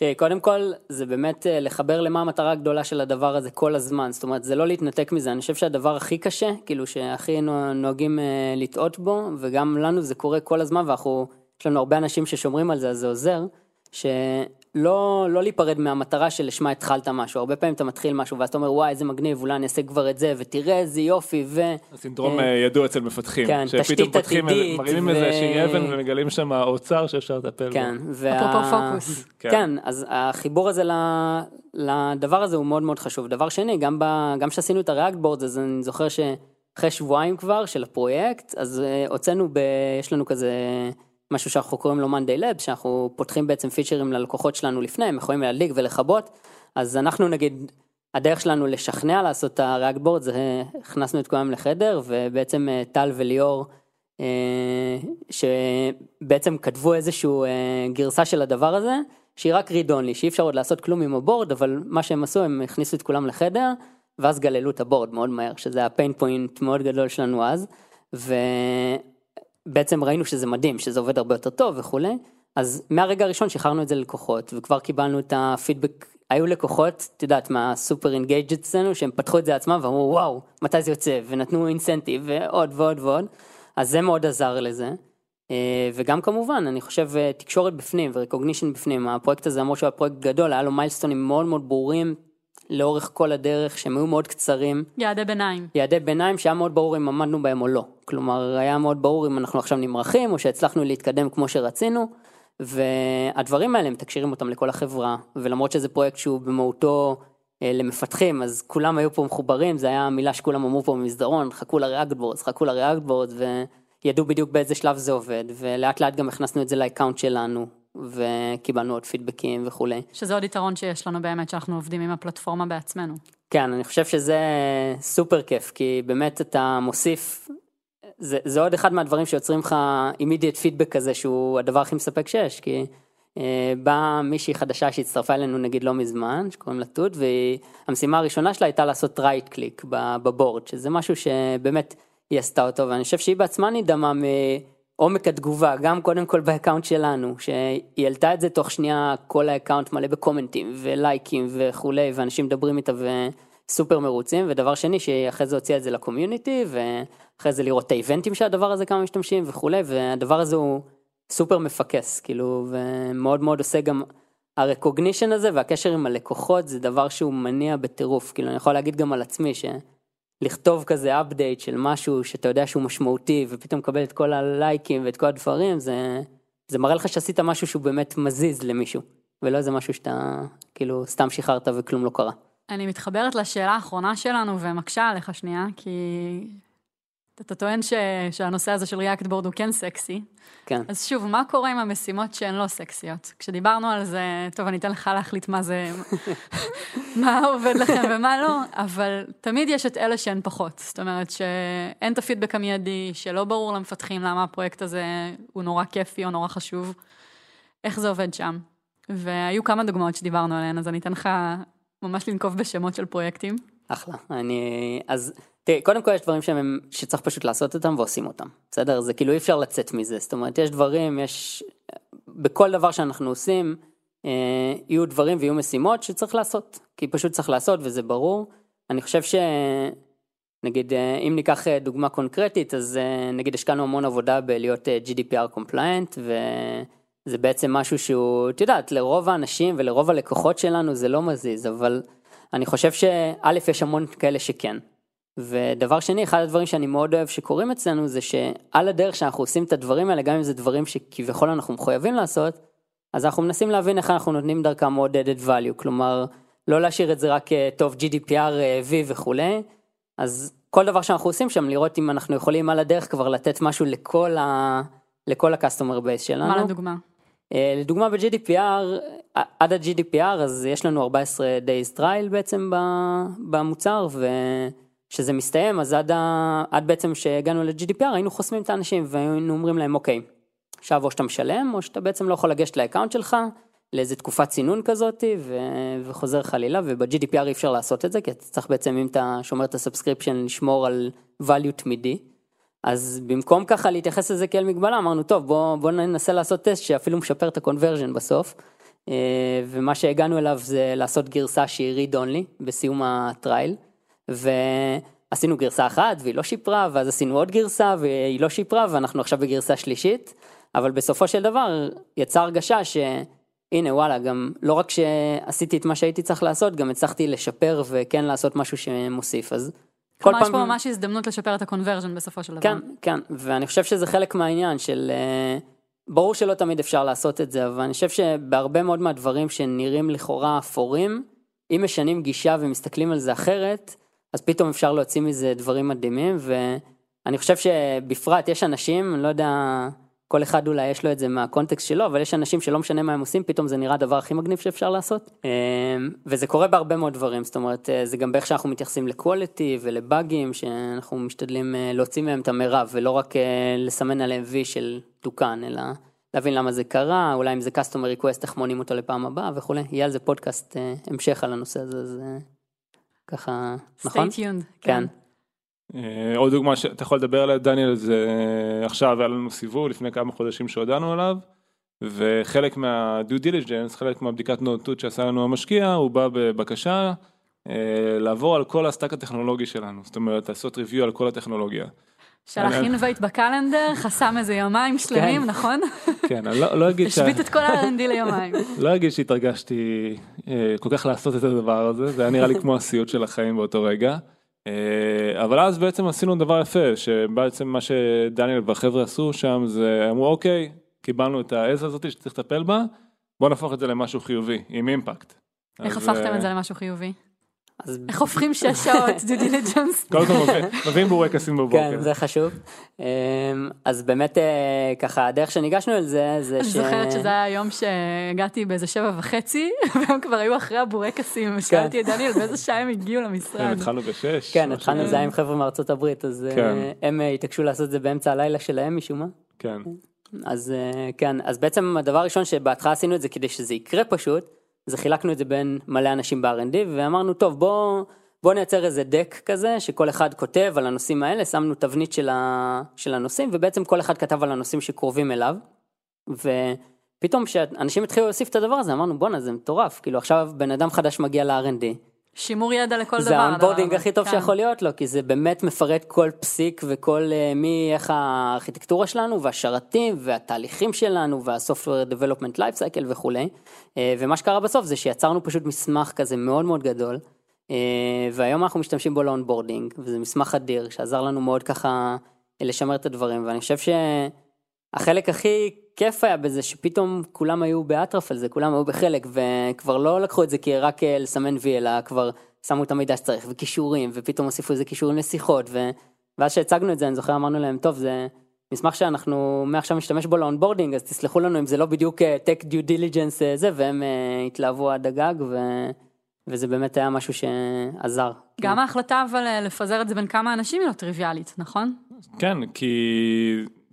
Speaker 4: תראי, קודם כל זה באמת אה, לחבר למה המטרה הגדולה של הדבר הזה כל הזמן, זאת אומרת זה לא להתנתק מזה, אני חושב שהדבר הכי קשה, כאילו שהכי נו- נוהגים אה, לטעות בו, וגם לנו זה קורה כל הזמן ואנחנו, יש לנו הרבה אנשים ששומרים על זה אז זה עוזר, שלא לא להיפרד מהמטרה שלשמה התחלת משהו, הרבה פעמים אתה מתחיל משהו ואז אתה אומר וואי איזה מגניב, אולי אני אעשה כבר את זה, ותראה איזה יופי, ו...
Speaker 2: הסינדרום
Speaker 4: אה,
Speaker 2: אה, ידוע אצל מפתחים,
Speaker 4: כן,
Speaker 2: שפתאום
Speaker 4: תשתית
Speaker 2: פותחים, איזה- מרימים
Speaker 4: ו-
Speaker 2: איזה אבן ומגלים שם אוצר שאפשר לטפל בו.
Speaker 4: כן, וה...
Speaker 1: אפרופו פוקוס.
Speaker 2: כן.
Speaker 4: כן, אז החיבור הזה ל... לדבר הזה הוא מאוד מאוד חשוב. דבר שני, גם, ב... גם שעשינו את הריאקט בורד, אז אני זוכר שאחרי שבועיים כבר של הפרויקט, אז uh, הוצאנו, ב... יש לנו כזה משהו שאנחנו קוראים לו Monday Labs, שאנחנו פותחים בעצם פיצ'רים ללקוחות שלנו לפני, הם יכולים להדליק ולכבות, אז אנחנו נגיד, הדרך שלנו לשכנע לעשות את ה React board, זה הכנסנו את כולם לחדר, ובעצם אה, טל וליאור, אה, שבעצם כתבו איזשהו אה, גרסה של הדבר הזה, שהיא רק read only, שאי אפשר עוד לעשות כלום עם הבורד, אבל מה שהם עשו, הם הכניסו את כולם לחדר, ואז גללו את הבורד מאוד מהר, שזה ה pain point מאוד גדול שלנו אז, ובעצם ראינו שזה מדהים, שזה עובד הרבה יותר טוב וכולי, אז מהרגע הראשון שחררנו את זה ללקוחות, וכבר קיבלנו את הפידבק, היו לקוחות, את יודעת, מהסופר engaged אצלנו, שהם פתחו את זה עצמם ואמרו וואו, מתי זה יוצא, ונתנו incentive ועוד ועוד ועוד, אז זה מאוד עזר לזה. אה, וגם כמובן, אני חושב אה, תקשורת בפנים ו recognition בפנים, הפרויקט הזה למרות שהוא היה פרויקט גדול, היה לו milestone ים מאוד מאוד ברורים לאורך כל הדרך, שהם היו מאוד קצרים,
Speaker 1: יעדי ביניים.
Speaker 4: יעדי ביניים שהיה מאוד ברור אם עמדנו בהם או לא. כלומר, היה מאוד ברור אם אנחנו עכשיו נמרחים או שהצלחנו להתקדם כמו שרצינו, והדברים האלה מתקשרים אותם לכל החברה, ולמרות שזה פרויקט שהוא במהותו אה, למפתחים, אז כולם היו פה מחוברים, זה היה המילה שכולם אמרו פה במסדרון, חכו ל React boards, חכו ל React boards, וידעו בדיוק באיזה שלב זה עובד, ולאט לאט גם הכנסנו את זה לaccount שלנו, וקיבלנו עוד פידבקים וכולי.
Speaker 1: שזה עוד יתרון שיש לנו באמת, שאנחנו עובדים עם הפלטפורמה בעצמנו.
Speaker 4: כן, אני חושב שזה סופר כיף, כי באמת אתה מוסיף, זה, זה עוד אחד מהדברים שיוצרים לך immediate feedback כזה שהוא הדבר הכי מספק שיש, כי אה, באה מישהי חדשה שהצטרפה אלינו נגיד לא מזמן, שקוראים לה תות, והמשימה הראשונה שלה הייתה לעשות right click בboard, שזה משהו שבאמת היא עשתה אותו, ואני חושב שהיא בעצמה נדהמה מעומק התגובה, גם קודם כל בaccount שלנו, שהיא העלתה את זה תוך שנייה כל הaccount מלא בcomments ולייקים וכולי, ואנשים מדברים איתה וsuper מרוצים, ודבר שני שהיא אחרי זה הוציאה את זה לcommunity, ואחרי זה לראות את הevents שהדבר הזה כמה משתמשים וכולי, והדבר הזה הוא סופר מפקס, כאילו, ומאוד מאוד עושה גם, הרקוגנישן הזה והקשר עם הלקוחות זה דבר שהוא מניע בטירוף, כאילו אני יכול להגיד גם על עצמי שלכתוב כזה אפדייט של משהו שאתה יודע שהוא משמעותי ופתאום מקבל את כל הלייקים ואת כל הדברים, זה, זה מראה לך שעשית משהו שהוא באמת מזיז למישהו, ולא איזה משהו שאתה כאילו סתם שחררת וכלום לא קרה.
Speaker 1: אני מתחברת לשאלה האחרונה שלנו ומקשה עליך שנייה, כי אתה טוען ש... שהנושא הזה של React Board הוא כן סקסי.
Speaker 4: כן.
Speaker 1: אז שוב, מה קורה עם המשימות שהן לא סקסיות? כשדיברנו על זה, טוב, אני אתן לך להחליט מה זה, מה עובד לכם ומה לא, אבל תמיד יש את אלה שהן פחות. זאת אומרת שאין את הפידבק המיידי, שלא ברור למפתחים למה הפרויקט הזה הוא נורא כיפי או נורא חשוב. איך זה עובד שם? והיו כמה דוגמאות שדיברנו עליהן, אז אני אתן לך ממש לנקוב בשמות של פרויקטים.
Speaker 4: אחלה, אני, אז תראי, קודם כל יש דברים שהם, שצריך פשוט לעשות אותם ועושים אותם, בסדר? זה כאילו אי אפשר לצאת מזה, זאת אומרת יש דברים, יש, בכל דבר שאנחנו עושים, אה, יהיו דברים ויהיו משימות שצריך לעשות, כי פשוט צריך לעשות וזה ברור. אני חושב ש... נגיד, אה, אם ניקח אה, דוגמה קונקרטית, אז אה, נגיד השקענו המון עבודה בלהיות GDPR compliant, וזה בעצם משהו שהוא, את יודעת, לרוב האנשים ולרוב הלקוחות שלנו זה לא מזיז, אבל אני חושב שא', יש המון כאלה שכן. ודבר שני, אחד הדברים שאני מאוד אוהב שקורים אצלנו זה שעל הדרך שאנחנו עושים את הדברים האלה, גם אם זה דברים שכביכול אנחנו מחויבים לעשות, אז אנחנו מנסים להבין איך אנחנו נותנים דרכם עוד added value, כלומר, לא להשאיר את זה רק אה, טוב GDPR, אה, V וכולי, אז כל דבר שאנחנו עושים שם, לראות אם אנחנו יכולים על הדרך כבר לתת משהו לכל ה... לכל ה-customer base שלנו.
Speaker 1: מה לדוגמה?
Speaker 4: אה, לדוגמה ב-GDPR, עד ה-GDPR אז יש לנו 14 days trial בעצם במוצר וכשזה מסתיים אז עד, ה- עד בעצם שהגענו ל-GDPR היינו חוסמים את האנשים והיינו אומרים להם אוקיי, עכשיו או שאתה משלם או שאתה בעצם לא יכול לגשת לaccount שלך לאיזה תקופת צינון כזאת ו- וחוזר חלילה וב-GDPR אי אפשר לעשות את זה כי אתה צריך בעצם אם אתה שומר את הsubscription לשמור על value תמידי. אז במקום ככה להתייחס לזה כאל מגבלה, אמרנו, טוב, בוא, בוא ננסה לעשות טסט שאפילו משפר את ה-conversion בסוף. אה, ומה שהגענו אליו זה לעשות גרסה שהיא read only בסיום הtrial. ועשינו גרסה אחת והיא לא שיפרה, ואז עשינו עוד גרסה והיא לא שיפרה, ואנחנו עכשיו בגרסה שלישית. אבל בסופו של דבר יצא הרגשה שהנה וואלה, גם לא רק שעשיתי את מה שהייתי צריך לעשות, גם הצלחתי לשפר וכן לעשות משהו שמוסיף. אז
Speaker 1: כלומר, יש פה ממש הזדמנות לשפר את ה-conversion בסופו של דבר.
Speaker 4: כן, כן, ואני חושב שזה חלק מהעניין של... אה, ברור שלא תמיד אפשר לעשות את זה, אבל אני חושב שבהרבה מאוד מהדברים שנראים לכאורה אפורים, אם משנים גישה ומסתכלים על זה אחרת, אז פתאום אפשר להוציא מזה דברים מדהימים, ואני חושב שבפרט יש אנשים, אני לא יודע, כל אחד אולי יש לו את זה מהקונטקסט שלו, אבל יש אנשים שלא משנה מה הם עושים, פתאום זה נראה הדבר הכי מגניב שאפשר לעשות. אה, וזה קורה בהרבה מאוד דברים, זאת אומרת, אה, זה גם באיך שאנחנו מתייחסים לקוולטי ולבאגים, שאנחנו משתדלים אה, להוציא מהם את המרב, ולא רק לסמן עליהם וי של תוקן, אלא להבין למה זה קרה, אולי אם זה customer request, איך מונים אותו לפעם הבאה וכולי. יהיה על זה פודקאסט המשך על הנושא הזה, אז ככה, נכון?
Speaker 1: stay tuned.
Speaker 4: כן.
Speaker 2: אה, עוד דוגמה שאתה יכול לדבר עליה דניאל זה עכשיו היה לנו סיבוב לפני כמה חודשים שהודענו עליו וחלק מה-due diligence, חלק מהבדיקת נאותות שעשה לנו המשקיע הוא בא בבקשה אה, לעבור על כל הstack הטכנולוגי שלנו, זאת אומרת לעשות review על כל הטכנולוגיה.
Speaker 1: שלח invite בcalendar, חסם איזה יומיים שלמים,
Speaker 4: כן.
Speaker 1: נכון?
Speaker 2: כן, אני לא, לא אגיד ש...
Speaker 1: השבית את כל ה-R&D ליומיים.
Speaker 2: לא אגיד שהתרגשתי אה, כל כך לעשות את הדבר הזה, זה היה נראה לי כמו הסיוט של החיים באותו רגע. אה, אבל אז בעצם עשינו דבר יפה, שבעצם מה שדניאל והחבר'ה עשו שם זה אמרו אוקיי, קיבלנו את העז הזאת שצריך לטפל בה, בוא נהפוך את זה למשהו חיובי, עם אימפקט.
Speaker 1: איך הפכתם
Speaker 2: אה,
Speaker 1: את זה למשהו חיובי?
Speaker 4: אז
Speaker 1: איך הופכים שש שעות due diligence?
Speaker 2: קודם כל מביא- מביאים בורקסים בבוקר.
Speaker 4: כן, זה חשוב. אמ, אז באמת אה, ככה הדרך שניגשנו אל זה, זה
Speaker 1: אני
Speaker 4: ש...
Speaker 1: זוכרת שזה היה היום שהגעתי באיזה שבע וחצי, והם כבר היו אחרי הבורקסים, ושאלתי את דניאל באיזה שעה הם הגיעו
Speaker 2: כן,
Speaker 1: למשרד.
Speaker 2: התחלנו בשש.
Speaker 4: כן, התחלנו. זה היה עם חבר'ה מארצות הברית, אז אה,
Speaker 2: כן.
Speaker 4: הם אה, התעקשו לעשות את זה באמצע הלילה שלהם משום מה.
Speaker 2: כן.
Speaker 4: אז כן, אז בעצם הדבר הראשון שבהתחלה עשינו את זה כדי שזה יקרה פשוט, זה חילקנו את זה בין מלא אנשים ב-R&D, ואמרנו, טוב, בוא, בוא נייצר איזה דק כזה, שכל אחד כותב על הנושאים האלה, שמנו תבנית של, ה, של הנושאים, ובעצם כל אחד כתב על הנושאים שקרובים אליו, ופתאום כשאנשים התחילו להוסיף את הדבר הזה, אמרנו, בואנה, זה מטורף, כאילו עכשיו בן אדם חדש מגיע ל-R&D,
Speaker 1: שימור ידע לכל דבר.
Speaker 4: זה הonboarding
Speaker 1: הדבר
Speaker 4: הכי טוב
Speaker 1: הזה.
Speaker 4: שיכול להיות לו, כי זה באמת מפרט כל פסיק וכל אה, מי, איך הארכיטקטורה שלנו והשרתים והתהליכים שלנו וה-software development life cycle וכולי. אה, ומה שקרה בסוף זה שיצרנו פשוט מסמך כזה מאוד מאוד גדול, אה, והיום אנחנו משתמשים בו לonboarding, וזה מסמך אדיר שעזר לנו מאוד ככה לשמר את הדברים, ואני חושב שהחלק הכי כיף היה בזה שפתאום כולם היו באטרף על זה, כולם היו בחלק, וכבר לא לקחו את זה כרק אה, לסמן וי, אלא כבר שמו את המידע שצריך, וקישורים, ופתאום הוסיפו איזה קישורים לשיחות, ו... ואז שהצגנו את זה, אני זוכר, אמרנו להם, טוב, זה מסמך שאנחנו מעכשיו נשתמש בו לonboarding, אז תסלחו לנו אם זה לא בדיוק tech due diligence אה, זה, והם אה, התלהבו עד הגג, ו... וזה באמת היה משהו שעזר.
Speaker 1: גם ההחלטה אבל אה, לפזר את זה בין כמה אנשים היא לא טריוויאלית, נכון?
Speaker 2: כן, כי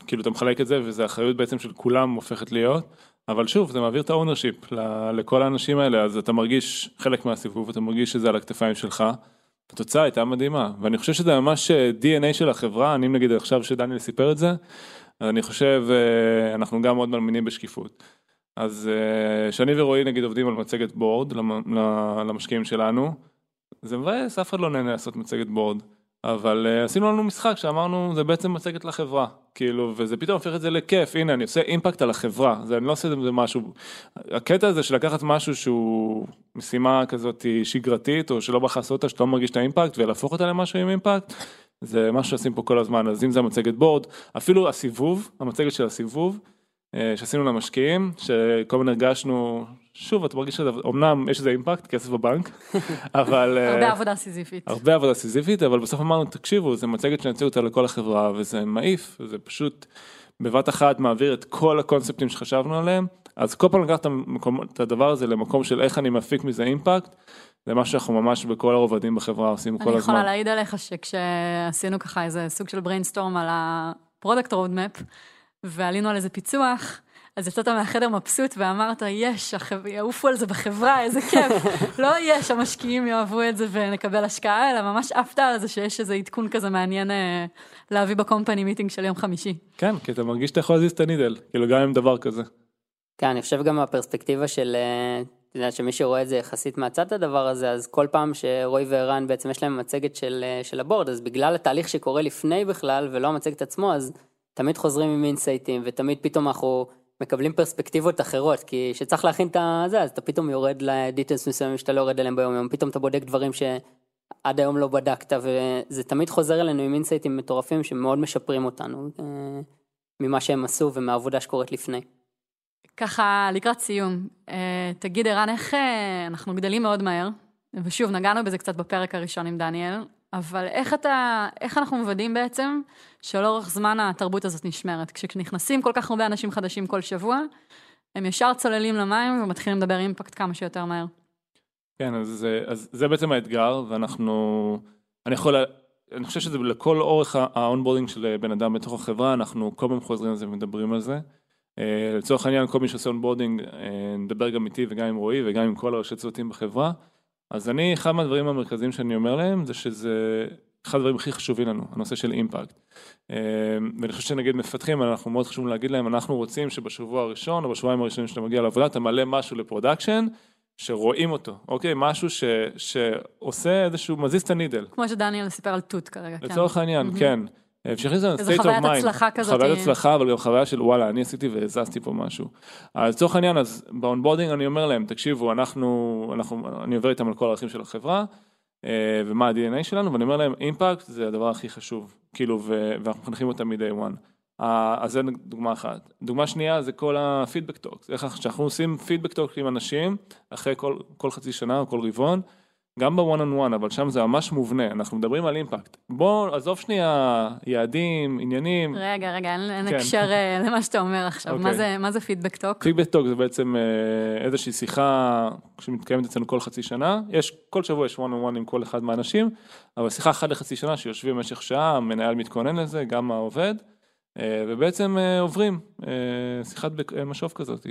Speaker 2: כאילו אתה מחלק את זה וזה אחריות בעצם של כולם הופכת להיות, אבל שוב זה מעביר את הownership לכל האנשים האלה, אז אתה מרגיש חלק מהסיבוב, אתה מרגיש שזה על הכתפיים שלך. התוצאה הייתה מדהימה, ואני חושב שזה ממש אה, DNA של החברה, אני נגיד עכשיו שדניאל סיפר את זה, אז אני חושב, אה, אנחנו גם מאוד מאמינים בשקיפות. אז אה, שאני ורועי נגיד עובדים על מצגת בורד למשקיעים שלנו, זה מבאס, אף אחד לא נהנה לעשות מצגת בורד. אבל uh, עשינו לנו משחק שאמרנו זה בעצם מצגת לחברה. כאילו וזה פתאום הופך את זה לכיף. הנה אני עושה אימפקט על החברה. זה אני לא עושה את זה משהו הקטע הזה של לקחת משהו שהוא משימה כזאת שגרתית או שלא בהכרח לעשות אותה שאתה לא מרגיש את האימפקט ולהפוך אותה למשהו עם אימפקט זה משהו שעושים פה כל הזמן. אז אם זה המצגת בורד אפילו הסיבוב המצגת של הסיבוב אה, שעשינו למשקיעים שכל הזמן הרגשנו שוב אתה מרגיש שזה אמנם יש לזה אימפקט כסף בבנק אבל אה,
Speaker 1: הרבה עבודה סיזיפית.
Speaker 2: הרבה עבודה סיזיפית אבל בסוף אמרנו תקשיבו זה מצגת שנציג אותה לכל החברה וזה מעיף זה פשוט בבת אחת מעביר את כל הקונספטים שחשבנו עליהם אז כל פעם לקחת את את הדבר הזה למקום של איך אני מפיק מזה אימפקט זה מה שאנחנו ממש בכל הרובדים בחברה עושים כל
Speaker 1: אני
Speaker 2: הזמן.
Speaker 1: יכולה להעיד עליך שכשעשינו ככה איזה סוג של brainstorm על הproduct roadmap, ועלינו על איזה פיצוח, אז יצאת מהחדר מבסוט ואמרת, יש, יעופו על זה בחברה, איזה כיף. לא יש, המשקיעים יאהבו את זה ונקבל השקעה, אלא ממש עפת על זה שיש איזה עדכון כזה מעניין אה, להביא בcompany meeting של יום חמישי.
Speaker 2: כן כי אתה מרגיש שאתה יכול להזיז את הneedle כאילו גם עם דבר כזה.
Speaker 4: כן, אני חושב גם מהפרספקטיבה של, אה, אתה יודע, שמי שרואה את זה יחסית מהצד הדבר הזה, אז כל פעם שרועי וערן בעצם יש להם מצגת של, אה, של הboard, אז בגלל התהליך שקורה לפני בכלל, ולא המצגת עצמו, אז תמיד חוזרים עם insights, ותמיד פתאום אנחנו מקבלים פרספקטיבות אחרות, כי כשצריך להכין את זה, אז אתה פתאום יורד לdetails מסוימים שאתה לא יורד אליהם ביום יום, פתאום אתה בודק דברים שעד היום לא בדקת, וזה תמיד חוזר אלינו עם insights מטורפים שמאוד משפרים אותנו, אה, ממה שהם עשו ומהעבודה שקורית לפני.
Speaker 1: ככה, לקראת סיום, אה, תגיד ערן, איך אה, אנחנו גדלים מאוד מהר, ושוב, נגענו בזה קצת בפרק הראשון עם דניאל, אבל איך אתה, איך אנחנו מוודאים בעצם שלאורך זמן התרבות הזאת נשמרת? כשנכנסים כל כך הרבה אנשים חדשים כל שבוע, הם ישר צוללים למים ומתחילים לדבר אימפקט כמה שיותר מהר.
Speaker 2: כן, אז, אז זה בעצם האתגר, ואנחנו, אני יכול, אני חושב שזה לכל אורך הonboarding של בן אדם בתוך החברה, אנחנו כל פעם חוזרים על זה ומדברים על זה. אה, לצורך העניין, כל מי שעושה onboarding, אה, נדבר גם איתי וגם עם רועי וגם עם כל הראשי צוותים בחברה. אז אני, אחד מהדברים המרכזיים שאני אומר להם, זה שזה אחד הדברים הכי חשובים לנו, הנושא של אימפקט. אה, ואני חושב שנגיד מפתחים, אנחנו מאוד חשוב להגיד להם, אנחנו רוצים שבשבוע הראשון או בשבועיים הראשונים שאתה מגיע לעבודה, אתה מעלה משהו לproduction, שרואים אותו, אוקיי? משהו ש, שעושה איזשהו, מזיז את הneedle.
Speaker 1: כמו שדניאל סיפר על תות כרגע, כן.
Speaker 2: לצורך העניין, כן. לנו
Speaker 1: איזו
Speaker 2: state of mind.
Speaker 1: חוויית הצלחה כזאת.
Speaker 2: חוויית הצלחה, אבל גם חוויה של וואלה, אני עשיתי והזזתי פה משהו. אז לצורך העניין, אז בonboarding אני אומר להם, תקשיבו, אנחנו, אנחנו, אני עובר איתם על כל הערכים של החברה, אה, ומה ה-DNA שלנו, ואני אומר להם, אימפקט זה הדבר הכי חשוב, כאילו, ואנחנו מחנכים אותם מ-day one. אה, אז זה דוגמה אחת. דוגמה שנייה זה כל הfeedback talks, איך אנחנו- עושים feedback talks עם אנשים, אחרי כל, כל חצי שנה או כל רבעון, גם בוואן און וואן, אבל שם זה ממש מובנה, אנחנו מדברים על אימפקט. בוא, עזוב שנייה יעדים, עניינים.
Speaker 1: רגע, רגע, אין,
Speaker 2: כן.
Speaker 1: הקשר אה, למה שאתה אומר עכשיו. מה,
Speaker 2: אוקיי.
Speaker 1: זה, מה זה feedback talk?
Speaker 2: feedback talk זה בעצם אה, איזושהי שיחה שמתקיימת אצלנו כל חצי שנה, יש, כל שבוע יש וואן און וואן עם כל אחד מהאנשים, אבל שיחה אחת לחצי שנה שיושבים במשך שעה, המנהל מתכונן לזה, גם העובד, אה, ובעצם עוברים שיחת משוב כזאת.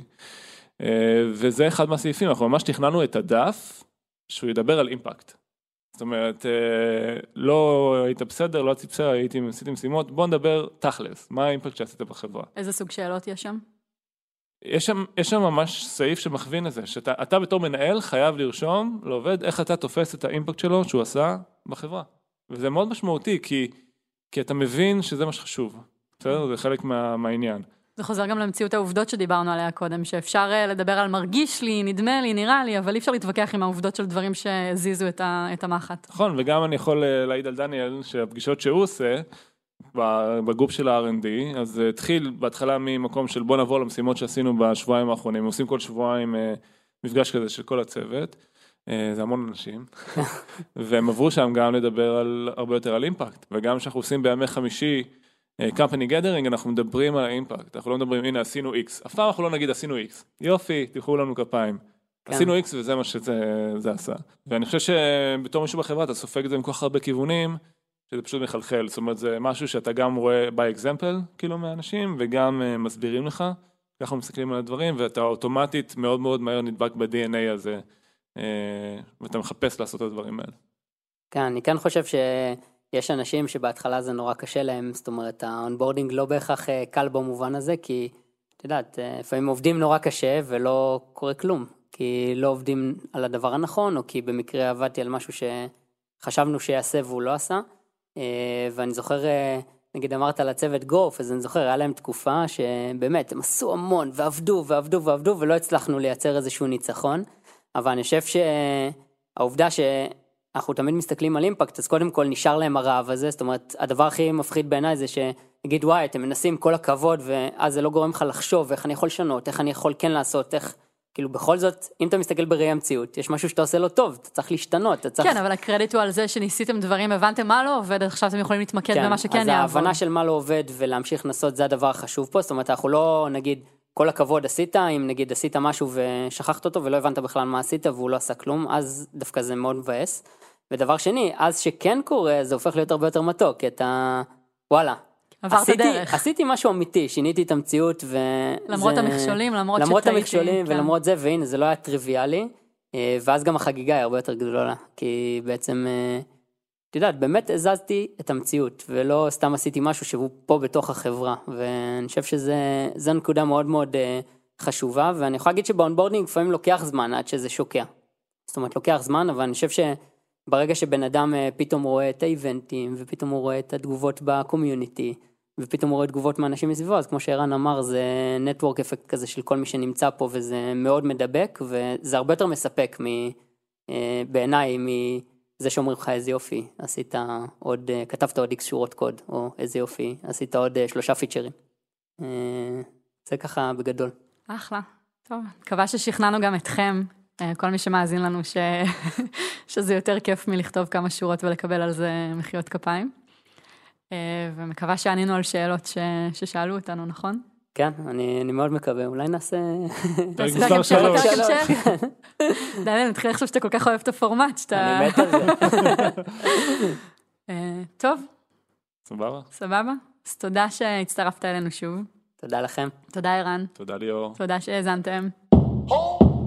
Speaker 2: וזה אחד מהסעיפים, אנחנו ממש תכננו את הדף שהוא ידבר על אימפקט. זאת אומרת, אה, לא היית בסדר, לא הייתי בסדר, הייתי, עשיתי משימות, בוא נדבר תכלס, מה האימפקט שעשית בחברה.
Speaker 1: איזה סוג שאלות יש שם?
Speaker 2: יש שם, יש שם ממש סעיף שמכווין לזה, שאתה אתה בתור מנהל חייב לרשום לעובד איך אתה תופס את האימפקט שלו שהוא עשה בחברה. וזה מאוד משמעותי, כי, כי אתה מבין שזה מה שחשוב, בסדר? זה חלק מה, מהעניין.
Speaker 1: זה חוזר גם למציאות העובדות שדיברנו עליה קודם, שאפשר אה, לדבר על מרגיש לי, נדמה לי, נראה לי, אבל אי אפשר להתווכח עם העובדות של דברים שהזיזו את, ה, את המחט.
Speaker 2: נכון, וגם אני יכול אה, להעיד על דניאל, שהפגישות שהוא עושה, ב- בגרופ של ה-R&D, אז זה התחיל בהתחלה ממקום של בוא נעבור למשימות שעשינו בשבועיים האחרונים, עושים כל שבועיים אה, מפגש כזה של כל הצוות, אה, זה המון אנשים, והם עברו שם גם לדבר על, הרבה יותר על אימפקט, וגם כשאנחנו עושים בימי חמישי אה, company gathering, אנחנו מדברים על האימפקט, אנחנו לא מדברים הנה עשינו X, אף פעם אנחנו לא נגיד עשינו X, יופי, תלכו לנו כפיים.
Speaker 4: כן.
Speaker 2: עשינו X וזה מה שזה זה עשה. ואני חושב שבתור מישהו בחברה אתה סופג את זה עם כל כך הרבה כיוונים, שזה פשוט מחלחל, זאת אומרת זה משהו שאתה גם רואה by example כאילו מהאנשים וגם uh, מסבירים לך, ככה מסתכלים על הדברים ואתה אוטומטית מאוד מאוד מהר נדבק ב-DNA הזה uh, ואתה מחפש לעשות את הדברים האלה.
Speaker 4: כן, אני כן חושב שיש אנשים שבהתחלה זה נורא קשה להם, זאת אומרת, ה onboarding לא בהכרח אה, קל במובן הזה, כי, את יודעת, אה, לפעמים עובדים נורא קשה ולא קורה כלום, כי לא עובדים על הדבר הנכון, או כי במקרה עבדתי על משהו שחשבנו שיעשה והוא לא עשה. אה, ואני זוכר, נגיד אמרת על הצוות גוף, אז אני זוכר, היה להם תקופה שבאמת, הם עשו המון, ועבדו, ועבדו, ועבדו, ולא הצלחנו לייצר איזשהו ניצחון. אבל אני חושב שהעובדה שאנחנו תמיד מסתכלים על אימפקט, אז קודם כל נשאר להם הרעב הזה, זאת אומרת, הדבר הכי מפחיד בעיניי זה שנגיד, וואי, אתם מנסים כל הכבוד, ואז זה לא גורם לך לחשוב איך אני יכול לשנות, איך אני יכול כן לעשות, איך... כאילו בכל זאת, אם אתה מסתכל בראי המציאות, יש משהו שאתה עושה לא טוב, אתה צריך להשתנות, אתה צריך...
Speaker 1: כן, אבל הקרדיט הוא על זה שניסיתם דברים, הבנתם מה לא עובד, עכשיו אתם יכולים להתמקד במה שכן
Speaker 4: אז
Speaker 1: יעבוד.
Speaker 4: ההבנה של מה לא עובד ולהמשיך לנסות זה הדבר החשוב פה, זאת אומרת אנחנו לא נגיד כל הכבוד עשית, אם נגיד עשית משהו ושכחת אותו ולא הבנת בכלל מה עשית והוא לא עשה כלום, אז דווקא זה מאוד מבאס. ודבר שני, אז שכן קורה זה הופך להיות הרבה יותר מתוק, כי אתה וואלה.
Speaker 1: עברת
Speaker 4: עשיתי,
Speaker 1: דרך.
Speaker 4: עשיתי משהו אמיתי, שיניתי את המציאות ו...
Speaker 1: למרות
Speaker 4: זה-
Speaker 1: המכשולים, למרות
Speaker 4: למרות
Speaker 1: שטעיתי,
Speaker 4: המכשולים
Speaker 1: כן.
Speaker 4: ולמרות זה, והנה זה לא היה טריוויאלי, אה, ואז גם החגיגה היא הרבה יותר גדולה, כי בעצם, אה, את יודעת, באמת הזזתי את המציאות, ולא סתם עשיתי משהו שהוא פה בתוך החברה, ואני חושב שזה זו נקודה מאוד מאוד אה, חשובה, ואני יכול להגיד שב onboarding לפעמים לוקח זמן עד שזה שוקע. זאת אומרת, לוקח זמן, אבל אני חושב שברגע שבן אדם אה, פתאום רואה את ה event ים, ופתאום הוא רואה את התגובות ב community, ופתאום הוא רואה תגובות מאנשים מסביבו, אז כמו שערן אמר, זה network effect כזה של כל מי שנמצא פה, וזה מאוד מדבק, וזה הרבה יותר מספק מ... אה, בעיניי מזה שאומרים לך איזה יופי, עשית עוד, אה, כתבת עוד איקס שורות קוד, או איזה יופי, עשית עוד שלושה פיצ'רים. זה ככה בגדול.
Speaker 1: אחלה. טוב, מקווה ששכנענו גם אתכם, כל מי שמאזין לנו, ש... שזה יותר כיף מלכתוב כמה שורות ולקבל על זה מחיאות כפיים. אה, ומקווה שענינו על שאלות ש... ששאלו אותנו, נכון?
Speaker 4: כן, אני, אני מאוד מקווה, אולי נעשה...
Speaker 2: פרק
Speaker 1: עשית גם שאלות,
Speaker 2: שלוש.
Speaker 1: רק המשך? דניאל, נתחיל לחשוב שאתה כל כך אוהב את הפורמט, שאתה...
Speaker 4: אני מת על זה.
Speaker 1: אה, טוב,
Speaker 2: סבבה?
Speaker 1: סבבה? אז תודה שהצטרפת אלינו שוב.
Speaker 4: תודה לכם.
Speaker 1: תודה ערן,
Speaker 2: תודה ליאור.
Speaker 1: תודה שהאזנתם.